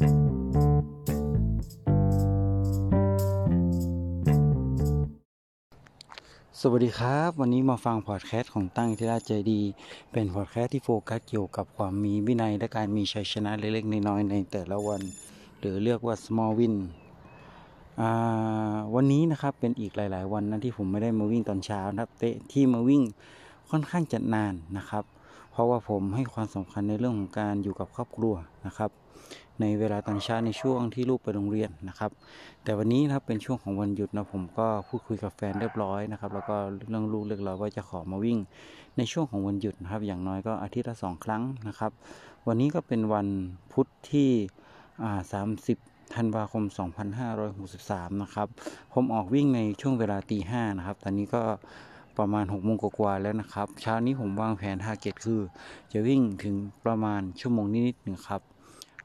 สวัสดีครับ วันนี้มาฟังพอดแคสต์ของตั้งที่ราใจดี เป็นพอดแคสต์ที่โฟกัสเกี่ยวกับความมีวินัยและการมีชัยชนะเล็กๆน้อยๆในแต่ละวัน หรือเรียกว่า small win วันนี้นะครับเป็นอีกหลาย ๆ วันนะที่ผมไม่ได้มาวิ่งตอนเช้านะครับเตะที่มาวิ่งค่อนข้างจะนานนะครับ ราะว่าผมให้ความสำคัญในเรื่องของการอยู่กับครอบครัวนะครับ ในเวลาตอนเช้าในช่วงที่ลูกไปโรงเรียนนะครับ แต่วันนี้นะครับเป็นช่วงของวันหยุดนะผมก็พูดคุยกับแฟนเรียบร้อยนะครับ แล้วก็เรื่องลูกเรียบร้อยว่าจะขอมาวิ่ง ในช่วงของวันหยุดนะครับ อย่างน้อยก็อาทิตย์ละสองครั้งนะครับ วันนี้ก็เป็นวันพุธที่สามสิบธันวาคม 2563 นะครับ ผมออกวิ่งในช่วงเวลาตีห้านะครับ ตอนนี้ก็ ประมาณ6โมงกว่าแล้วนะครับ เช้านี้ผมวางแผนทาร์เก็ตคือ จะวิ่งถึงประมาณชั่วโมงนิดๆนึงครับ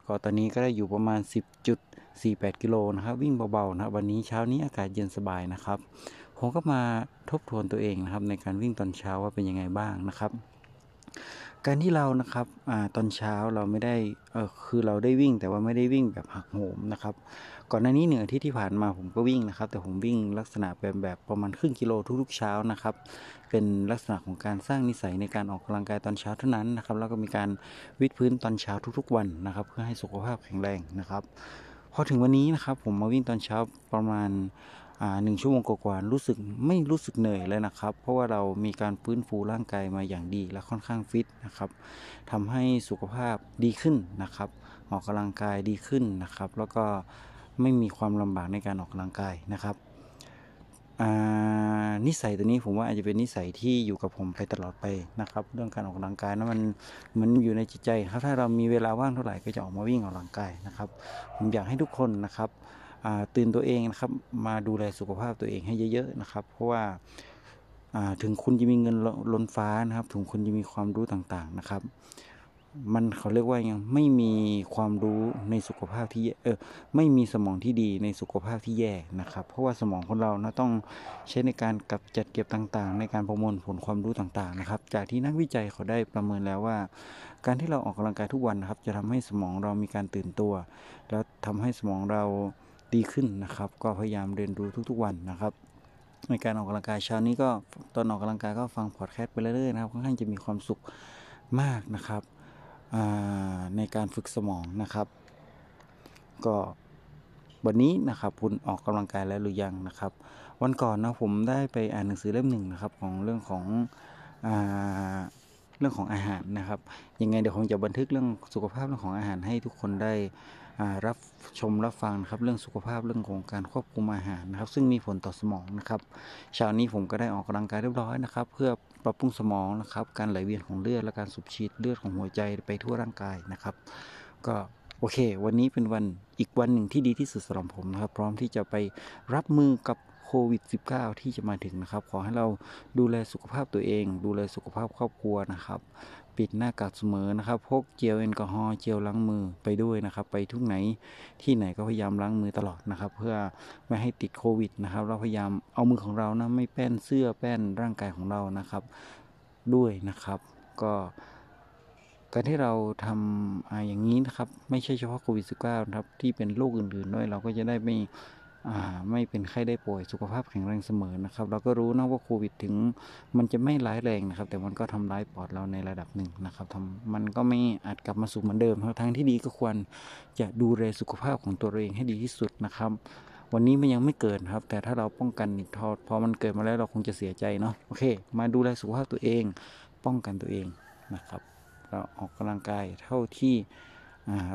ก็ตอนนี้ก็ได้อยู่ประมาณ 10.48 กิโลนะครับวิ่งเบาๆนะวันนี้เช้านี้อากาศเย็นสบายนะครับ ผมก็มาทบทวนตัวเองนะครับในการวิ่งตอนเช้าว่าเป็นยังไงบ้างนะครับ การที่เรานะครับอตอนเช้าเราไม่ได้เออคือเราได้วิ่งแต่ว่าไม่ได้วิ่งแบบหักโหมนะครับ ก่อนหน้านี้หนึ่งอาทิตย์ที่ผ่านมาผมก็วิ่งนะครับ แต่ผมวิ่งลักษณะแบบแบบประมาณครึ่งกิโลทุกๆเช้านะครับ เป็นลักษณะของการสร้างนิสัยในการออกกำลังกายตอนเช้าเท่านั้นนะครับ แล้วก็มีการวิดพื้นตอนเช้าทุกๆวันนะครับ เพื่อให้สุขภาพแข็งแรงนะครับ พอถึงวันนี้นะครับ ผมมาวิ่งตอนเช้าประมาณ หนึ่งชั่วโมงกว่ารู้สึกไม่รู้สึกเหนื่อยเลยนะครับ เพราะว่าเรามีการฟื้นฟูร่างกายมาอย่างดีและค่อนข้างฟิตนะครับทำให้สุขภาพดีขึ้นนะครับ ออกกำลังกายดีขึ้นนะครับ แล้วก็ไม่มีความลำบากในการออกกำลังกายนะครับนิสัยตัวนี้ผมว่าอาจจะเป็นนิสัยที่อยู่กับผมไปตลอดไปนะครับ เรื่องการออกกำลังกายนะมันมันอยู่ในจิตใจครับถ้าเรามีเวลาว่างเท่าไหร่ก็จะออกมาวิ่งออกกำลังกายนะครับ ผมอยากให้ทุกคนนะครับ ตื่นตัวเองนะครับ มาดูแลสุขภาพตัวเองให้เยอะๆนะครับ เพราะว่าถึงคุณจะมีเงินล้นฟ้านะครับ ถึงคุณจะมีความรู้ต่างๆนะครับ มันเขาเรียกว่ายังไม่มีความรู้ในสุขภาพที่เออไม่มีสมองที่ดีในสุขภาพที่แย่นะครับ เพราะว่าสมองของเรานะต้องใช้ในการกับจัดเก็บต่างๆ ในการประมวลผลความรู้ต่างๆนะครับ จากที่นักวิจัยเขาได้ประเมินแล้วว่า การที่เราออกกำลังกายทุกวันนะครับ จะทำให้สมองเรามีการตื่นตัว แล้วทำให้สมองเรา ดีขึ้นนะครับ ก็พยายามเรียนรู้ทุกๆวันนะครับ ในการออกกำลังกายเช้านี้ก็ตอนออกกำลังกายก็ฟังพอดแคสต์ไปเรื่อยๆนะครับค่อนข้างจะมีความสุขมากนะครับในการฝึกสมองนะครับ ก็วันนี้นะครับคุณออกกำลังกายแล้วหรือยังนะครับ วันก่อนนะผมได้ไปอ่านหนังสือเล่มหนึ่งนะครับของเรื่องของอ เรื่องของอาหารนะครับ ยังไงเดี๋ยวผมจะบันทึกเรื่องสุขภาพเรื่องของอาหารให้ทุกคนได้รับชมรับฟังนะครับเรื่องสุขภาพเรื่องของการควบคุมอาหารนะครับ ซึ่งมีผลต่อสมองนะครับเช้านี้ผมก็ได้ออกกำลังกายเรียบร้อยนะครับ เพื่อปรับปรุงสมองนะครับ การไหลเวียนของเลือดและการสูบฉีดเลือดของหัวใจไปทั่วร่างกายนะครับ ก็โอเค วันนี้เป็นวันอีกวันหนึ่งที่ดีที่สุดสำหรับผมนะครับ พร้อมที่จะไปรับมือกับ วิด -19 ที่จะมาถึงนะครับ ขอให้เราดูแลสุขภาพตัวเอง ดูแลสุขภาพครอบครัวนะครับ ปิดหน้ากากเสมอนะครับ พกเจลแอลกอฮอล์เจลล้างมือไปด้วยนะครับ ไปทุกไหนที่ไหนก็พยายามล้างมือตลอดนะครับ เพื่อไม่ให้ติดโควิดนะครับ เราพยายามเอามือของเรานะไม่แป้นเสื้อแป้นร่างกายของเรานะครับ ด้วยนะครับ ก็การที่เราทำออย่างนี้นะครับ ไม่ใช่เฉพาะโควิด -19 นะครับ ที่เป็นโรคอื่นๆด้วยเราก็จะได้ไม่ ไม่เป็นไข้ได้ป่วยสุขภาพแข็งแรงเสมอนะครับเราก็รู้นะว่าโควิดถึงมันจะไม่ร้ายแรงนะครับ แต่มันก็ทำร้ายปอดเราในระดับหนึ่งนะครับทำมันก็ไม่อาจกลับมาสู่เหมือนเดิมทางที่ดีก็ควรจะดูแลสุขภาพของตัวเองให้ดีที่สุดนะครับ วันนี้มันยังไม่เกิดครับ แต่ถ้าเราป้องกันอีกทอดพอมันเกิดมาแล้วเราคงจะเสียใจเนาะโอเค มาดูแลสุขภาพตัวเอง ป้องกันตัวเองนะครับ เราออกกำลังกายเท่าที่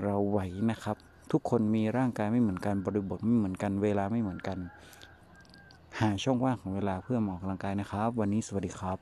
เราไหวนะครับ ทุกคนมีร่างกายไม่เหมือนกันบริบทไม่เหมือนกันเวลาไม่เหมือนกัน หาช่องว่างของเวลาเพื่อออกกำลังกายนะครับ วันนี้สวัสดีครับ